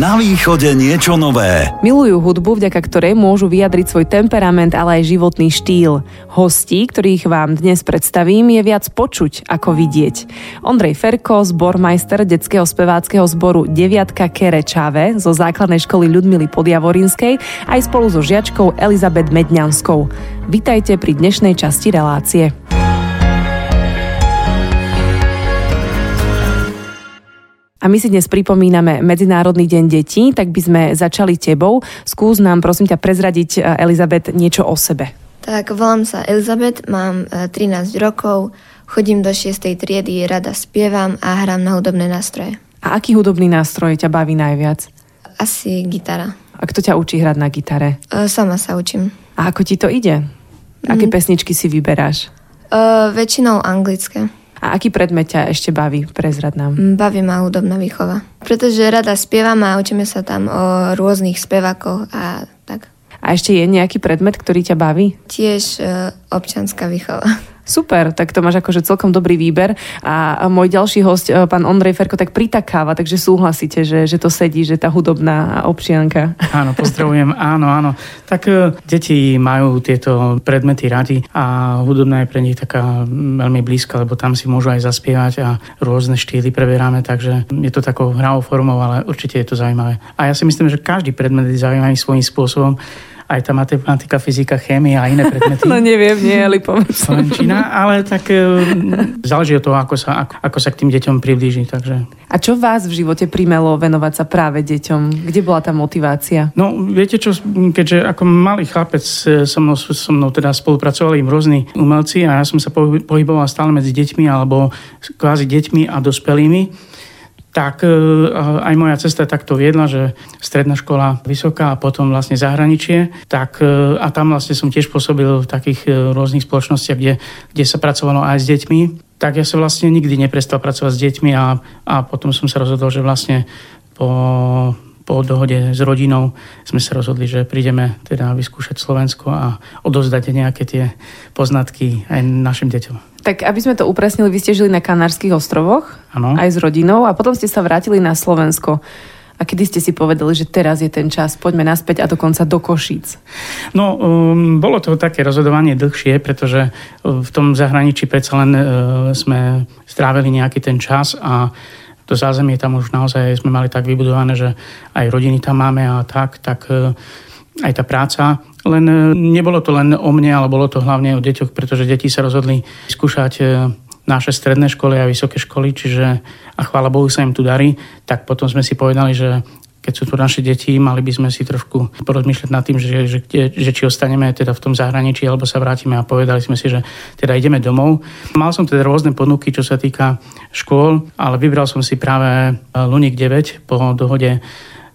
Na východe niečo nové. Milujú hudbu, vďaka ktorej môžu vyjadriť svoj temperament, ale aj životný štýl. Hostí, ktorých vám dnes predstavím, je viac počuť ako vidieť. Ondrej Ferko, zbormajster detského speváckého zboru Deviatka Kerečave zo základnej školy Ľudmily Podjavorinskej aj spolu so žiačkou Elizabet Medňanskou. Vítajte pri dnešnej časti relácie. A my si dnes pripomíname Medzinárodný deň detí, tak by sme začali tebou. Skús nám prosím ťa prezradiť, e, Elizabet, niečo o sebe. Tak, volám sa Elizabet, mám 13 e, rokov, chodím do 6. triedy, rada spievam a hrám na hudobné nástroje. A aký hudobný nástroj ťa baví najviac? Asi gitara. A kto ťa učí hrať na gitare? E, sama sa učím. A ako ti to ide? Aké mm. pesničky si vyberáš? Uh, väčšinou anglické. A aký predmet ťa ešte baví? Prezrad nám. Mm, baví ma hudobná výchova. Pretože rada spievam a učíme sa tam o rôznych spevakoch a tak. A ešte je nejaký predmet, ktorý ťa baví? Tiež uh, občanská výchova. Super, tak to máš akože celkom dobrý výber. A môj ďalší host, e, pán Ondrej Ferko, tak pritakáva, takže súhlasíte, že, že to sedí, že tá hudobná občianka. Áno, pozdravujem, áno, áno. Tak e, deti majú tieto predmety radi a hudobná je pre nich taká veľmi blízka, lebo tam si môžu aj zaspievať a rôzne štýly preberáme, takže je to takou hravou formou, ale určite je to zaujímavé. A ja si myslím, že každý predmet je zaujímavý svojím spôsobom aj tá matematika, fyzika, chémia a iné predmety. No neviem, nie, ale povedz. Slovenčina, ale tak e, záleží od toho, ako sa, ako, ako sa k tým deťom priblíži. Takže. A čo vás v živote primelo venovať sa práve deťom? Kde bola tá motivácia? No, viete čo, keďže ako malý chlapec e, so mnou, so mnou teda spolupracovali im rôzni umelci a ja som sa pohyboval stále medzi deťmi alebo kvázi deťmi a dospelými, tak e, aj moja cesta takto viedla, že stredná škola vysoká a potom vlastne zahraničie. Tak, e, a tam vlastne som tiež pôsobil v takých e, rôznych spoločnostiach, kde, kde sa pracovalo aj s deťmi. Tak ja som vlastne nikdy neprestal pracovať s deťmi a, a potom som sa rozhodol, že vlastne po po dohode s rodinou sme sa rozhodli, že prídeme teda vyskúšať Slovensko a odovzdať nejaké tie poznatky aj našim deťom. Tak aby sme to upresnili, vy ste žili na Kanárskych ostrovoch ano. aj s rodinou a potom ste sa vrátili na Slovensko. A kedy ste si povedali, že teraz je ten čas, poďme naspäť a dokonca do Košíc? No, um, bolo to také rozhodovanie dlhšie, pretože uh, v tom zahraničí predsa len uh, sme strávili nejaký ten čas a to zázemie tam už naozaj sme mali tak vybudované, že aj rodiny tam máme a tak, tak e, aj tá práca. Len e, nebolo to len o mne, ale bolo to hlavne o deťoch, pretože deti sa rozhodli skúšať e, naše stredné školy a vysoké školy, čiže a chvála Bohu sa im tu darí, tak potom sme si povedali, že keď sú tu naše deti, mali by sme si trošku porozmýšľať nad tým, že, že, že či ostaneme teda v tom zahraničí, alebo sa vrátime a povedali sme si, že teda ideme domov. Mal som teda rôzne ponuky, čo sa týka škôl, ale vybral som si práve Lunik 9 po dohode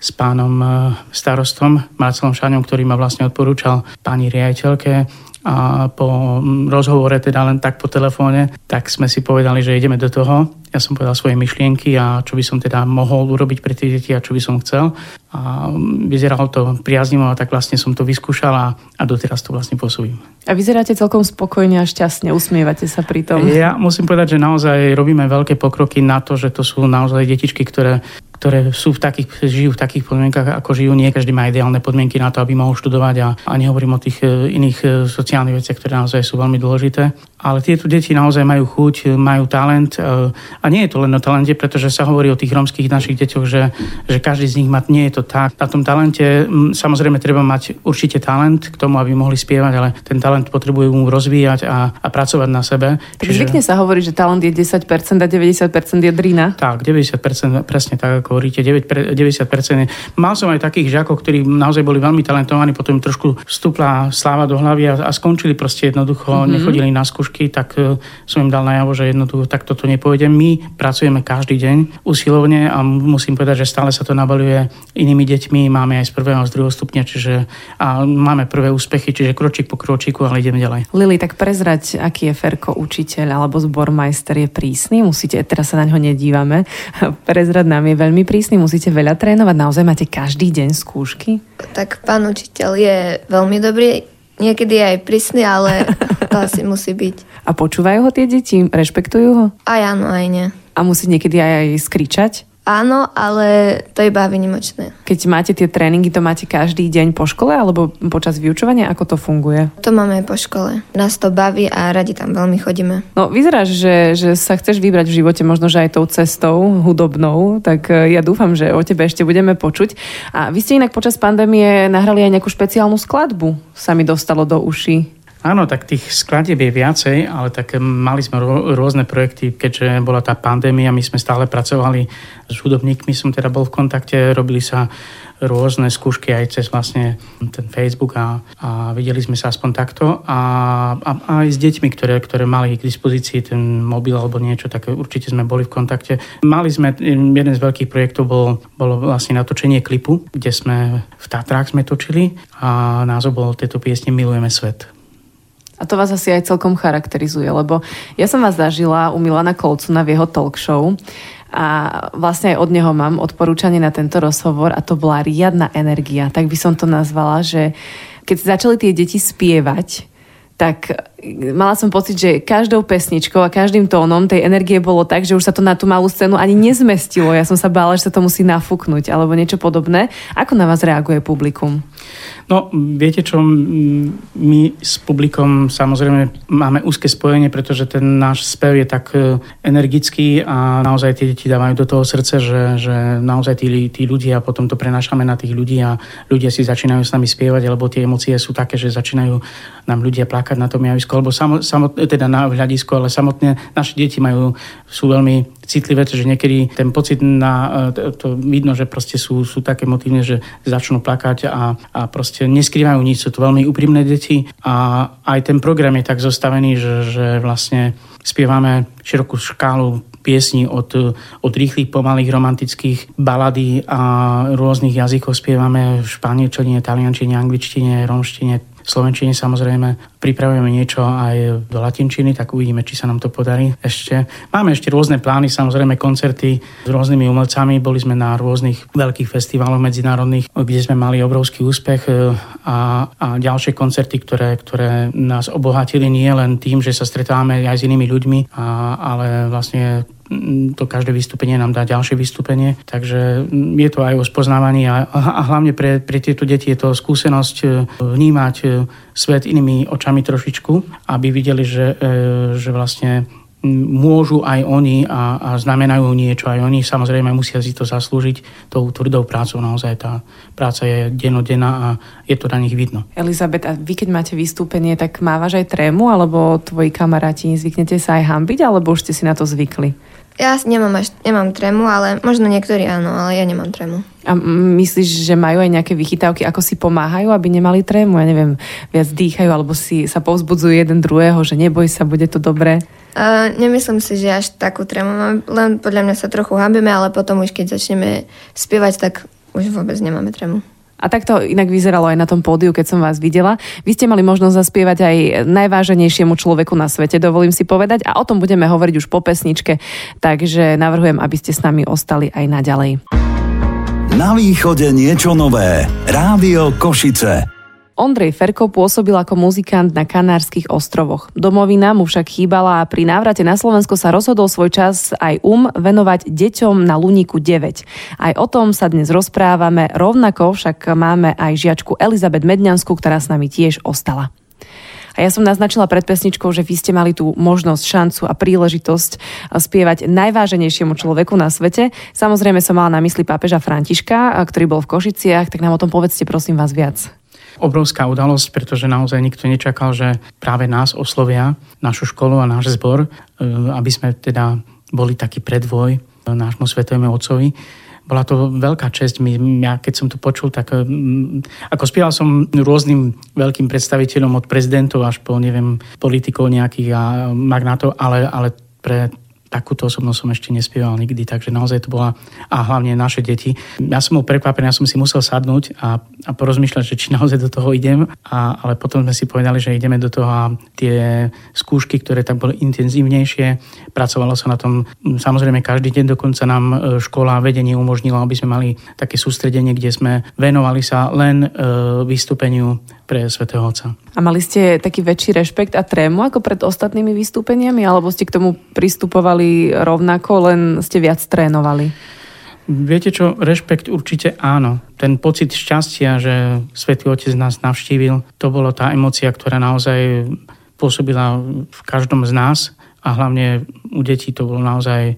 s pánom eh, starostom Marcelom Šaňom, ktorý ma vlastne odporúčal pani riaditeľke a po rozhovore, teda len tak po telefóne, tak sme si povedali, že ideme do toho. Ja som povedal svoje myšlienky a čo by som teda mohol urobiť pre tie deti a čo by som chcel. A vyzeralo to priaznivo a tak vlastne som to vyskúšal a, a doteraz to vlastne pôsobím. A vyzeráte celkom spokojne a šťastne, usmievate sa pri tom. Ja musím povedať, že naozaj robíme veľké pokroky na to, že to sú naozaj detičky, ktoré ktoré sú v takých, žijú v takých podmienkach, ako žijú. Nie každý má ideálne podmienky na to, aby mohol študovať a, a nehovorím o tých e, iných e, sociálnych veciach, ktoré naozaj sú veľmi dôležité. Ale tieto deti naozaj majú chuť, majú talent e, a nie je to len o talente, pretože sa hovorí o tých romských našich deťoch, že, že každý z nich má, nie je to tak. Na tom talente samozrejme treba mať určite talent k tomu, aby mohli spievať, ale ten talent potrebujú mu rozvíjať a, a pracovať na sebe. Tak Čiže... zvykne sa hovoriť, že talent je 10% a 90% je drina. Tak, 90% presne tak, ako hovoríte, 90%. Mal som aj takých žiakov, ktorí naozaj boli veľmi talentovaní, potom trošku vstúpla sláva do hlavy a, a skončili proste jednoducho, mm-hmm. nechodili na skúšky, tak uh, som im dal najavo, že jednoducho takto to nepôjde. My pracujeme každý deň usilovne a musím povedať, že stále sa to nabaluje inými deťmi. Máme aj z prvého a z druhého stupňa, čiže a máme prvé úspechy, čiže kročík po kročíku, ale ideme ďalej. Lili, tak prezrať, aký je Ferko učiteľ alebo zbormajster je prísny. Musíte, teraz sa na ňo nedívame. prezrať nám je veľmi veľmi prísny, musíte veľa trénovať, naozaj máte každý deň skúšky? Tak pán učiteľ je veľmi dobrý, niekedy aj prísny, ale to asi musí byť. A počúvajú ho tie deti? Rešpektujú ho? Aj áno, aj nie. A musí niekedy aj, aj skričať? Áno, ale to je iba vynimočné. Keď máte tie tréningy, to máte každý deň po škole alebo počas vyučovania? Ako to funguje? To máme po škole. Nás to baví a radi tam veľmi chodíme. No vyzeráš, že, že sa chceš vybrať v živote možno, že aj tou cestou hudobnou, tak e, ja dúfam, že o tebe ešte budeme počuť. A vy ste inak počas pandémie nahrali aj nejakú špeciálnu skladbu, sa mi dostalo do uší. Áno, tak tých skladieb je viacej, ale tak mali sme rôzne projekty, keďže bola tá pandémia, my sme stále pracovali s hudobníkmi, som teda bol v kontakte, robili sa rôzne skúšky aj cez vlastne ten Facebook a, a videli sme sa aspoň takto a, a, a aj s deťmi, ktoré, ktoré mali k dispozícii ten mobil alebo niečo, tak určite sme boli v kontakte. Mali sme, jeden z veľkých projektov bol, bolo vlastne natočenie klipu, kde sme v Tatrách sme točili a názov bol tejto piesne Milujeme svet. A to vás asi aj celkom charakterizuje, lebo ja som vás zažila u Milana Kolcuna v jeho talk show a vlastne aj od neho mám odporúčanie na tento rozhovor a to bola riadna energia. Tak by som to nazvala, že keď začali tie deti spievať, tak mala som pocit, že každou pesničkou a každým tónom tej energie bolo tak, že už sa to na tú malú scénu ani nezmestilo. Ja som sa bála, že sa to musí nafúknuť alebo niečo podobné. Ako na vás reaguje publikum? No, viete čo, my s publikom samozrejme máme úzke spojenie, pretože ten náš spev je tak e, energický a naozaj tie deti dávajú do toho srdce, že, že naozaj tí, tí ľudia, potom to prenášame na tých ľudí a ľudia si začínajú s nami spievať, alebo tie emócie sú také, že začínajú nám ľudia plakať na tom javisku, alebo samotné, teda na hľadisku, ale samotné naše deti majú, sú veľmi citlivé, že niekedy ten pocit na, e, to vidno, že proste sú, sú také motívne, že začnú plakať a, a proste neskrývajú nič, sú to veľmi úprimné deti a aj ten program je tak zostavený, že, že vlastne spievame širokú škálu piesní od, od rýchlych, pomalých, romantických balady a rôznych jazykov spievame v španielčine, taliančine, angličtine, romštine, v Slovenčine samozrejme pripravujeme niečo aj do latinčiny, tak uvidíme, či sa nám to podarí ešte. Máme ešte rôzne plány, samozrejme koncerty s rôznymi umelcami. Boli sme na rôznych veľkých festivaloch medzinárodných, kde sme mali obrovský úspech e, a, a ďalšie koncerty, ktoré, ktoré nás obohatili nie len tým, že sa stretávame aj s inými ľuďmi, a, ale vlastne to každé vystúpenie nám dá ďalšie vystúpenie. Takže je to aj o spoznávaní a, a hlavne pre, pre tieto deti je to skúsenosť e, vnímať e, svet inými očami trošičku, aby videli, že, e, že vlastne môžu aj oni a, a znamenajú niečo aj oni. Samozrejme musia si to zaslúžiť tou tvrdou prácou. Naozaj tá práca je denodenná a je to na nich vidno. Elizabet, a vy keď máte vystúpenie, tak mávaš aj trému, alebo tvoji kamaráti zvyknete sa aj hambiť, alebo už ste si na to zvykli? Ja nemám, až, nemám trému, ale možno niektorí áno, ale ja nemám trému. A myslíš, že majú aj nejaké vychytávky, ako si pomáhajú, aby nemali trému? Ja neviem, viac dýchajú, alebo si sa povzbudzujú jeden druhého, že neboj sa, bude to dobré? Uh, nemyslím si, že až takú trému mám, len podľa mňa sa trochu hambíme, ale potom už keď začneme spievať, tak už vôbec nemáme trému. A tak to inak vyzeralo aj na tom pódiu, keď som vás videla. Vy ste mali možnosť zaspievať aj najváženejšiemu človeku na svete, dovolím si povedať. A o tom budeme hovoriť už po pesničke. Takže navrhujem, aby ste s nami ostali aj naďalej. Na východe niečo nové. Rádio Košice. Ondrej Ferko pôsobil ako muzikant na Kanárskych ostrovoch. Domovina mu však chýbala a pri návrate na Slovensko sa rozhodol svoj čas aj um venovať deťom na Luniku 9. Aj o tom sa dnes rozprávame, rovnako však máme aj žiačku Elizabet Medňanskú, ktorá s nami tiež ostala. A ja som naznačila pred pesničkou, že vy ste mali tú možnosť, šancu a príležitosť spievať najváženejšiemu človeku na svete. Samozrejme som mala na mysli pápeža Františka, ktorý bol v Košiciach, tak nám o tom povedzte prosím vás viac obrovská udalosť, pretože naozaj nikto nečakal, že práve nás oslovia, našu školu a náš zbor, e, aby sme teda boli taký predvoj nášmu svetovému otcovi. Bola to veľká česť. Ja keď som to počul, tak e, ako spieval som rôznym veľkým predstaviteľom od prezidentov až po, neviem, politikov nejakých a magnátov, ale, ale pre takúto osobnosť som ešte nespieval nikdy, takže naozaj to bola a hlavne naše deti. Ja som bol prekvapený, ja som si musel sadnúť a, a porozmýšľať, že či naozaj do toho idem, a, ale potom sme si povedali, že ideme do toho a tie skúšky, ktoré tak boli intenzívnejšie, pracovalo sa na tom samozrejme každý deň, dokonca nám e, škola vedenie umožnila, aby sme mali také sústredenie, kde sme venovali sa len e, vystúpeniu pre svätého Otca. A mali ste taký väčší rešpekt a trému ako pred ostatnými vystúpeniami, alebo ste k tomu pristupovali rovnako, len ste viac trénovali? Viete čo, rešpekt určite áno. Ten pocit šťastia, že Svetý Otec nás navštívil, to bolo tá emocia, ktorá naozaj pôsobila v každom z nás a hlavne u detí to bolo naozaj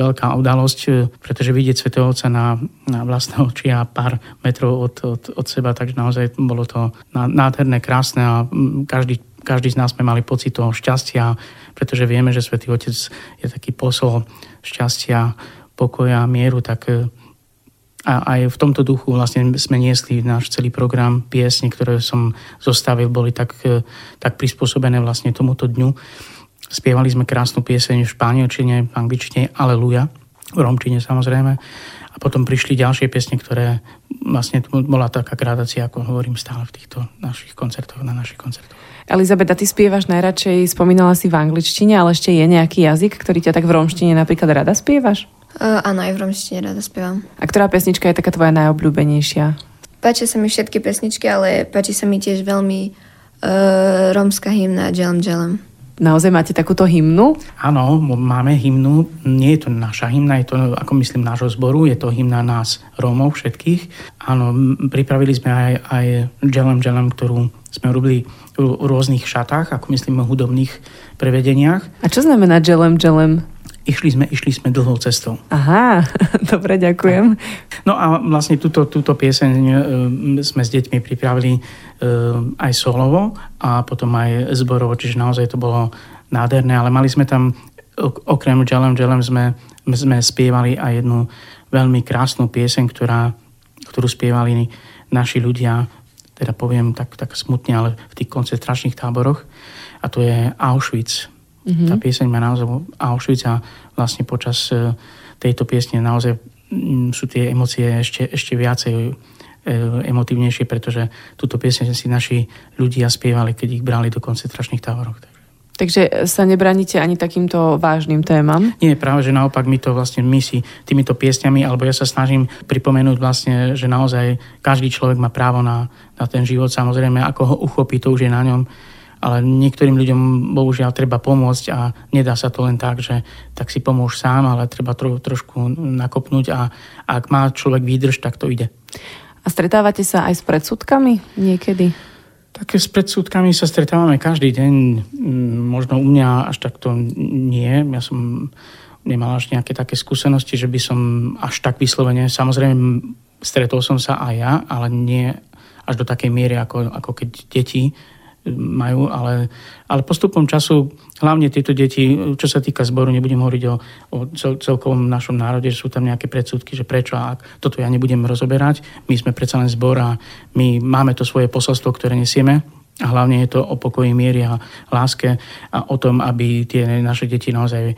veľká udalosť, pretože vidieť Svetého Otca na, na vlastné oči a pár metrov od, od, od seba, takže naozaj bolo to nádherné, krásne a každý, každý z nás sme mali pocit toho šťastia, pretože vieme, že Svetý Otec je taký posol šťastia, pokoja mieru, tak e, a aj v tomto duchu vlastne sme niesli náš celý program piesne, ktoré som zostavil, boli tak, e, tak prispôsobené vlastne tomuto dňu. Spievali sme krásnu pieseň v španielčine, v angličtine Aleluja, v romčine samozrejme. A potom prišli ďalšie piesne, ktoré vlastne bola taká gradácia, ako hovorím stále v týchto našich koncertoch, na našich koncertoch. Elizabeta, ty spievaš najradšej, spomínala si v angličtine, ale ešte je nejaký jazyk, ktorý ťa tak v romštine napríklad rada spievaš? Uh, áno, aj v romštine rada spievam. A ktorá pesnička je taká tvoja najobľúbenejšia? Páčia sa mi všetky pesničky, ale páči sa mi tiež veľmi uh, rómska hymna Dželem Dželem. Naozaj máte takúto hymnu? Áno, máme hymnu. Nie je to naša hymna, je to, ako myslím, nášho zboru. Je to hymna nás, Rómov všetkých. Áno, pripravili sme aj, aj Dželem Dželem, ktorú sme robili v rôznych šatách, ako myslím, v hudobných prevedeniach. A čo znamená Dželem Dželem? Išli sme, išli sme dlhou cestou. Aha, dobre, ďakujem. No a vlastne túto, túto pieseň e, sme s deťmi pripravili e, aj solovo a potom aj zborovo, čiže naozaj to bolo nádherné, ale mali sme tam, okrem Jalem Jalem sme, sme spievali aj jednu veľmi krásnu pieseň, ktorá, ktorú spievali naši ľudia, teda poviem tak, tak smutne, ale v tých koncentračných táboroch a to je Auschwitz Mm-hmm. Tá pieseň má názov Auschwitz a vlastne počas e, tejto piesne naozaj mm, sú tie emócie ešte, ešte viacej e, emotívnejšie, pretože túto pieseň si naši ľudia spievali, keď ich brali do koncentračných táborov. Takže sa nebraníte ani takýmto vážnym témam? Nie, práve, že naopak my to vlastne my si týmito piesňami, alebo ja sa snažím pripomenúť vlastne, že naozaj každý človek má právo na, na ten život. Samozrejme, ako ho uchopí, to už je na ňom ale niektorým ľuďom bohužiaľ treba pomôcť a nedá sa to len tak, že tak si pomôž sám, ale treba tro, trošku nakopnúť a, a ak má človek výdrž, tak to ide. A stretávate sa aj s predsudkami niekedy? Tak s predsudkami sa stretávame každý deň. Mm, možno u mňa až takto nie. Ja som nemal až nejaké také skúsenosti, že by som až tak vyslovene, samozrejme stretol som sa aj ja, ale nie až do takej miery, ako, ako keď deti majú, ale, ale postupom času, hlavne tieto deti, čo sa týka zboru, nebudem hovoriť o, o cel, celkovom našom národe, že sú tam nejaké predsudky, že prečo a toto ja nebudem rozoberať. My sme predsa len zbor a my máme to svoje posolstvo, ktoré nesieme a hlavne je to o pokoji, miery a láske a o tom, aby tie naše deti naozaj e,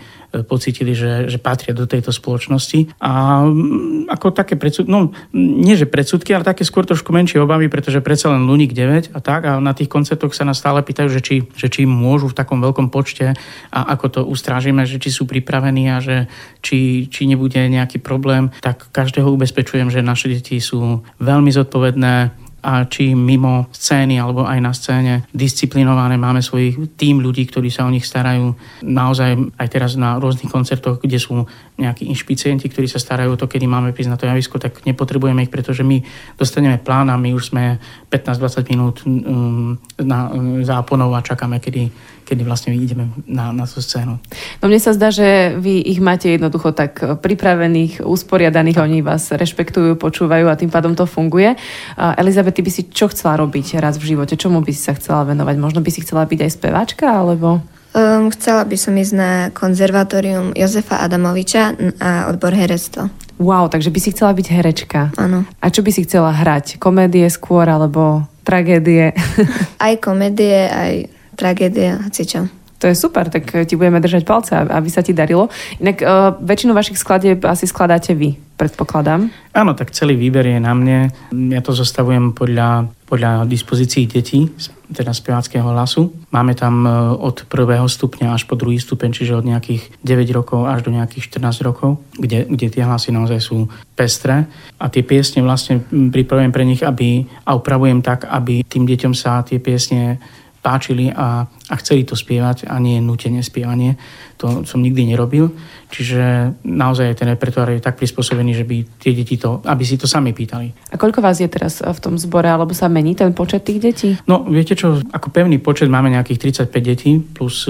pocitili, že, že patria do tejto spoločnosti. A mm, ako také predsudky, no nie že predsudky, ale také skôr trošku menšie obavy, pretože predsa len Lunik 9 a tak. A na tých koncertoch sa nás stále pýtajú, že či, že či môžu v takom veľkom počte a ako to ustrážime, že či sú pripravení a že či, či nebude nejaký problém. Tak každého ubezpečujem, že naše deti sú veľmi zodpovedné, a či mimo scény alebo aj na scéne disciplinované. Máme svoj tým ľudí, ktorí sa o nich starajú. Naozaj aj teraz na rôznych koncertoch, kde sú nejakí inšpicienti, ktorí sa starajú o to, kedy máme prísť na to javisko, tak nepotrebujeme ich, pretože my dostaneme plán a my už sme 15-20 minút um, na, um, záponov a čakáme, kedy, kedy vlastne ideme na, na tú scénu. No mne sa zdá, že vy ich máte jednoducho tak pripravených, usporiadaných, oni vás rešpektujú, počúvajú a tým pádom to funguje. Elizabeth, ty by si čo chcela robiť raz v živote? Čomu by si sa chcela venovať? Možno by si chcela byť aj speváčka, alebo... Um, chcela by som ísť na konzervatórium Jozefa Adamoviča a odbor herectvo. Wow, takže by si chcela byť herečka. Áno. A čo by si chcela hrať? Komédie skôr alebo tragédie? aj komédie, aj tragédie, hoci čo. To je super, tak ti budeme držať palce, aby sa ti darilo. Inak uh, väčšinu vašich skladieb asi skladáte vy, predpokladám. Áno, tak celý výber je na mne. Ja to zostavujem podľa, podľa dispozícií detí teda speváckého hlasu. Máme tam e, od prvého stupňa až po druhý stupeň, čiže od nejakých 9 rokov až do nejakých 14 rokov, kde, kde tie hlasy naozaj sú pestré. A tie piesne vlastne pripravujem pre nich aby, a upravujem tak, aby tým deťom sa tie piesne páčili a, a chceli to spievať a nie nutenie spievanie. To som nikdy nerobil. Čiže naozaj ten repertoár je tak prispôsobený, že by tie deti to, aby si to sami pýtali. A koľko vás je teraz v tom zbore, alebo sa mení ten počet tých detí? No, viete čo, ako pevný počet máme nejakých 35 detí plus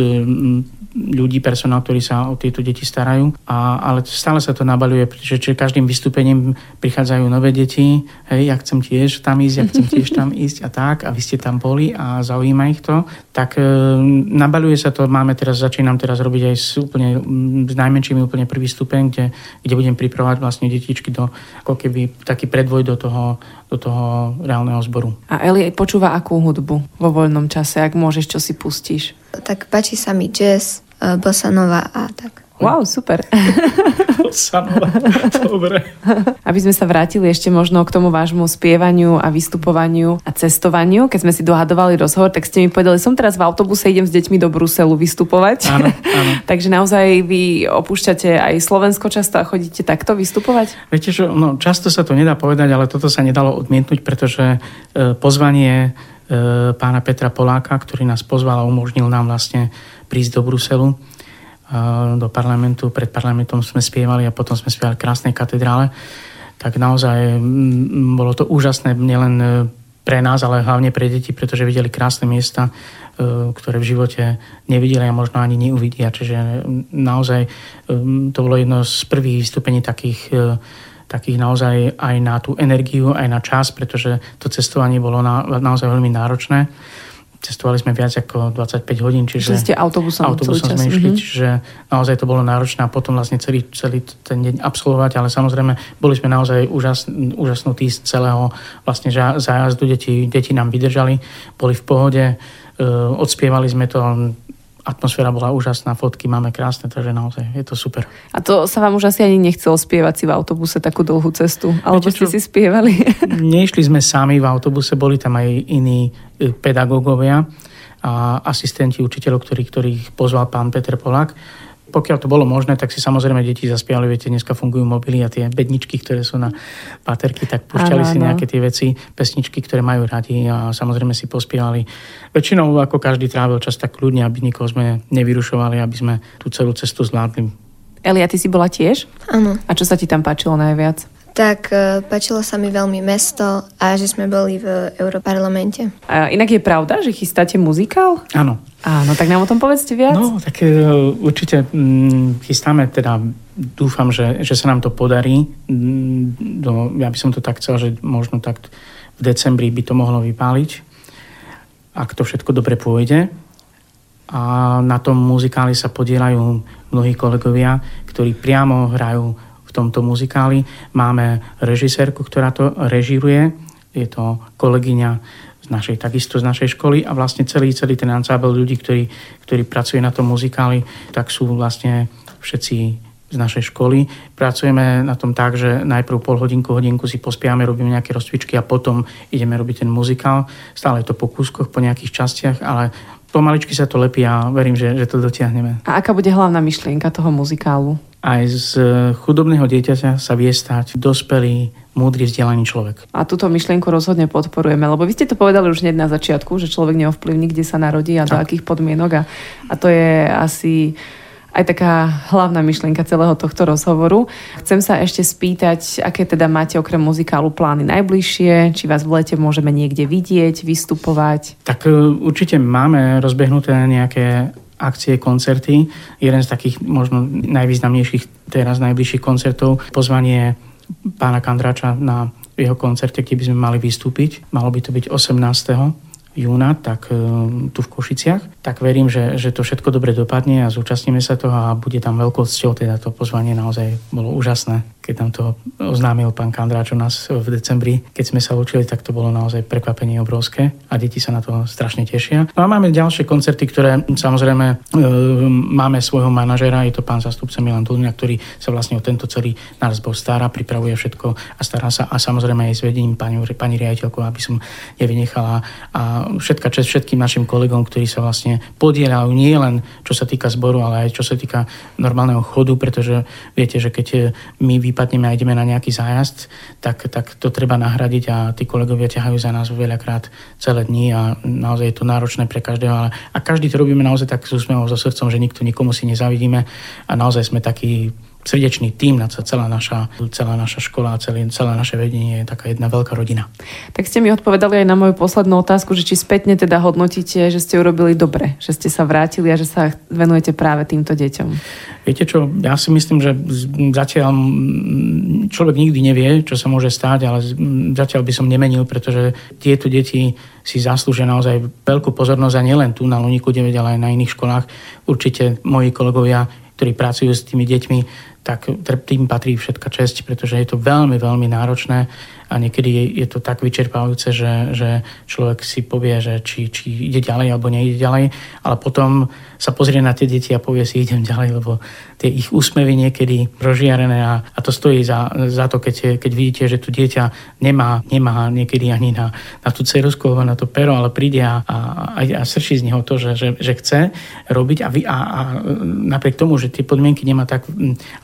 ľudí, personál, ktorí sa o tieto deti starajú. A, ale stále sa to nabaluje, pretože či každým vystúpením prichádzajú nové deti. Hej, ja chcem tiež tam ísť, ja chcem tiež tam ísť a tak. A vy ste tam boli a zaujíma ich to. Tak e, nabaluje sa to. Máme teraz, začínam teraz robiť aj s, úplne, s najmenšími úplne prvý stupeň, kde, kde budem pripravovať vlastne detičky do, ako keby taký predvoj do toho, do toho reálneho zboru. A Eli počúva akú hudbu vo voľnom čase, ak môžeš, čo si pustíš? Tak páči sa mi jazz, e, bossa nova a tak. Wow, super. Dobre. Aby sme sa vrátili ešte možno k tomu vášmu spievaniu a vystupovaniu a cestovaniu. Keď sme si dohadovali rozhovor, tak ste mi povedali, som teraz v autobuse, idem s deťmi do Bruselu vystupovať. Áno, áno. Takže naozaj vy opúšťate aj Slovensko často a chodíte takto vystupovať? Viete čo, no, často sa to nedá povedať, ale toto sa nedalo odmietnúť, pretože e, pozvanie e, pána Petra Poláka, ktorý nás pozval a umožnil nám vlastne prísť do Bruselu, do parlamentu. Pred parlamentom sme spievali a potom sme spievali v krásnej katedrále. Tak naozaj bolo to úžasné nielen e, pre nás, ale hlavne pre deti, pretože videli krásne miesta, e, ktoré v živote nevideli a možno ani neuvidia. Čiže naozaj e, to bolo jedno z prvých vystúpení takých takých naozaj aj na tú energiu, aj na čas, pretože to cestovanie bolo na, naozaj veľmi náročné cestovali sme viac ako 25 hodín, čiže... Čiže ste autobusom, autobusom sme išli, mm-hmm. čiže naozaj to bolo náročné a potom vlastne celý, celý ten deň absolvovať, ale samozrejme boli sme naozaj úžas, úžasnutí z celého vlastne zájazdu, deti, deti nám vydržali, boli v pohode, uh, odspievali sme to, atmosféra bola úžasná, fotky máme krásne, takže naozaj je to super. A to sa vám už asi ani nechcelo spievať si v autobuse takú dlhú cestu? Alebo Viete, ste si spievali? Nešli sme sami v autobuse, boli tam aj iní e, pedagógovia a asistenti učiteľov, ktorých, ktorých pozval pán Peter Polák pokiaľ to bolo možné, tak si samozrejme deti zaspievali, viete, dneska fungujú mobily a tie bedničky, ktoré sú na paterky, tak púšťali si nejaké tie veci, pesničky, ktoré majú radi a samozrejme si pospievali. Väčšinou ako každý trávil čas tak kľudne, aby nikoho sme nevyrušovali, aby sme tú celú cestu zvládli. Elia, ty si bola tiež? Áno. A čo sa ti tam páčilo najviac? Tak e, páčilo sa mi veľmi mesto a že sme boli v Europarlamente. A inak je pravda, že chystáte muzikál? Áno. Áno, tak nám o tom povedzte viac. No, tak uh, určite um, chystáme teda, dúfam, že, že sa nám to podarí. Um, do, ja by som to tak chcel, že možno tak v decembri by to mohlo vypáliť, ak to všetko dobre pôjde. A na tom muzikáli sa podielajú mnohí kolegovia, ktorí priamo hrajú v tomto muzikáli. Máme režisérku, ktorá to režiruje, je to kolegyňa z našej, takisto z našej školy a vlastne celý, celý ten ansábel ľudí, ktorí, ktorí pracuje na tom muzikáli, tak sú vlastne všetci z našej školy. Pracujeme na tom tak, že najprv pol hodinku, hodinku si pospiame, robíme nejaké rozcvičky a potom ideme robiť ten muzikál. Stále je to po kúskoch, po nejakých častiach, ale pomaličky sa to lepí a verím, že, že to dotiahneme. A aká bude hlavná myšlienka toho muzikálu? Aj z chudobného dieťaťa sa vie stať dospelý, múdry, vzdelaný človek. A túto myšlienku rozhodne podporujeme, lebo vy ste to povedali už hneď na začiatku, že človek neovplyvní, kde sa narodí a tak. do akých podmienok. A, a to je asi aj taká hlavná myšlienka celého tohto rozhovoru. Chcem sa ešte spýtať, aké teda máte okrem muzikálu plány najbližšie, či vás v lete môžeme niekde vidieť, vystupovať? Tak e, určite máme rozbehnuté nejaké akcie, koncerty. Jeden z takých možno najvýznamnejších teraz najbližších koncertov, pozvanie pána Kandrača na jeho koncerte, kde by sme mali vystúpiť. Malo by to byť 18 júna, tak e, tu v Košiciach, tak verím, že, že to všetko dobre dopadne a zúčastníme sa toho a bude tam veľkou cťou, teda to pozvanie naozaj bolo úžasné. Keď nám to oznámil pán Kandráč u nás v decembri, keď sme sa učili, tak to bolo naozaj prekvapenie obrovské a deti sa na to strašne tešia. No a máme ďalšie koncerty, ktoré samozrejme e, máme svojho manažera, je to pán zastupca Milan Dudňa, ktorý sa vlastne o tento celý náš zbor stará, pripravuje všetko a stará sa a samozrejme aj s vedením pani, pani riaditeľkou, aby som nevynechala a všetka čest všetkým našim kolegom, ktorí sa vlastne podielajú nie len čo sa týka zboru, ale aj čo sa týka normálneho chodu, pretože viete, že keď my vypadneme a ideme na nejaký zájazd, tak, tak to treba nahradiť a tí kolegovia ťahajú za nás veľakrát celé dni a naozaj je to náročné pre každého. Ale, a každý to robíme naozaj tak s úsmevom so srdcom, že nikto nikomu si nezavidíme a naozaj sme takí srdečný tým, na celá naša, celá naša škola celé, celé naše vedenie je taká jedna veľká rodina. Tak ste mi odpovedali aj na moju poslednú otázku, že či spätne teda hodnotíte, že ste urobili dobre, že ste sa vrátili a že sa venujete práve týmto deťom. Viete čo, ja si myslím, že zatiaľ človek nikdy nevie, čo sa môže stáť, ale zatiaľ by som nemenil, pretože tieto deti si zaslúžia naozaj veľkú pozornosť a nielen tu na Luniku 9, ale aj na iných školách. Určite moji kolegovia ktorí pracujú s tými deťmi, tak tým patrí všetka česť, pretože je to veľmi, veľmi náročné a niekedy je, to tak vyčerpávajúce, že, že človek si povie, že či, či ide ďalej alebo nejde ďalej, ale potom sa pozrie na tie deti a povie si idem ďalej, lebo tie ich úsmevy niekedy rožiarené a, a to stojí za, za to, keď, keď vidíte, že tu dieťa nemá, nemá niekedy ani na, na tú cerusku alebo na to pero, ale príde a, a, a srší z neho to, že, že, že chce robiť a, vy, a, a napriek tomu, že tie podmienky nemá tak,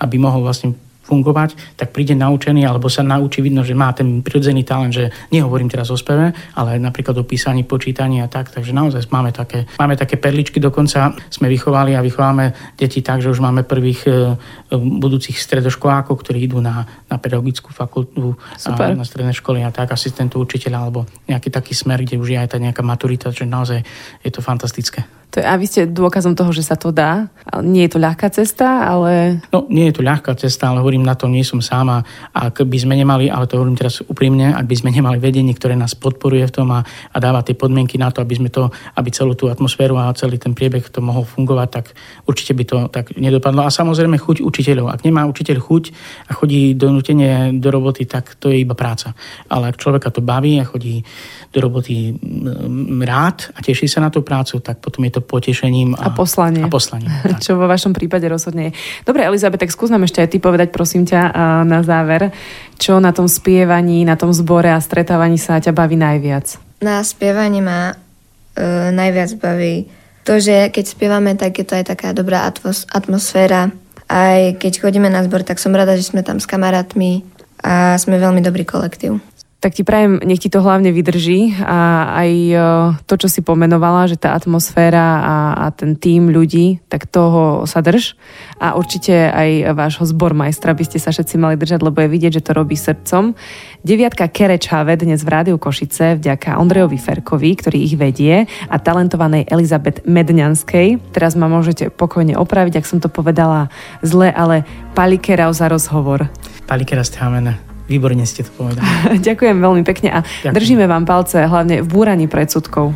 aby mohol vlastne fungovať, tak príde naučený alebo sa naučí, vidno, že má ten prirodzený talent, že nehovorím teraz o speve, ale napríklad o písaní, počítaní a tak, takže naozaj máme také, máme také perličky, dokonca sme vychovali a vychováme deti tak, že už máme prvých e, budúcich stredoškolákov, ktorí idú na, na pedagogickú fakultu Super. a na stredné školy a tak, asistentu učiteľa alebo nejaký taký smer, kde už je aj tá nejaká maturita, že naozaj je to fantastické. To je, a vy ste dôkazom toho, že sa to dá. Nie je to ľahká cesta, ale... No, nie je to ľahká cesta, ale hovorím na to, nie som sám. Ak by sme nemali, ale to hovorím teraz úprimne, ak by sme nemali vedenie, ktoré nás podporuje v tom a, a dáva tie podmienky na to, aby sme to, aby celú tú atmosféru a celý ten priebeh to mohol fungovať, tak určite by to tak nedopadlo. A samozrejme chuť učiteľov. Ak nemá učiteľ chuť a chodí do nutenie do roboty, tak to je iba práca. Ale ak človeka to baví a chodí do roboty rád a teší sa na tú prácu, tak potom je to potešením a, a poslanie. A poslanie Čo vo vašom prípade rozhodne je. Dobre, Elizabeth, tak skús nám ešte aj ty povedať, prosím ťa, na záver, čo na tom spievaní, na tom zbore a stretávaní sa ťa baví najviac? Na spievaní ma e, najviac baví to, že keď spievame, tak je to aj taká dobrá atmos- atmosféra. Aj keď chodíme na zbor, tak som rada, že sme tam s kamarátmi a sme veľmi dobrý kolektív. Tak ti prajem, nech ti to hlavne vydrží a aj e, to, čo si pomenovala, že tá atmosféra a, a ten tým ľudí, tak toho sa drž. A určite aj vášho zbormajstra by ste sa všetci mali držať, lebo je vidieť, že to robí srdcom. Deviatka Kerečave dnes v Rádiu Košice vďaka Ondrejovi Ferkovi, ktorý ich vedie a talentovanej Elizabet Medňanskej. Teraz ma môžete pokojne opraviť, ak som to povedala zle, ale Palikera za rozhovor. Palikera Sthamena. Výborne ste to povedali. Ďakujem veľmi pekne a Ďakujem. držíme vám palce hlavne v búraní predsudkov.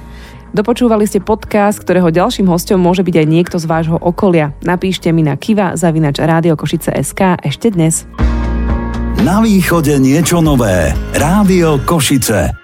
Dopočúvali ste podcast, ktorého ďalším hostom môže byť aj niekto z vášho okolia. Napíšte mi na kiva zavinač Rádio Košice SK ešte dnes. Na východe niečo nové. Rádio Košice.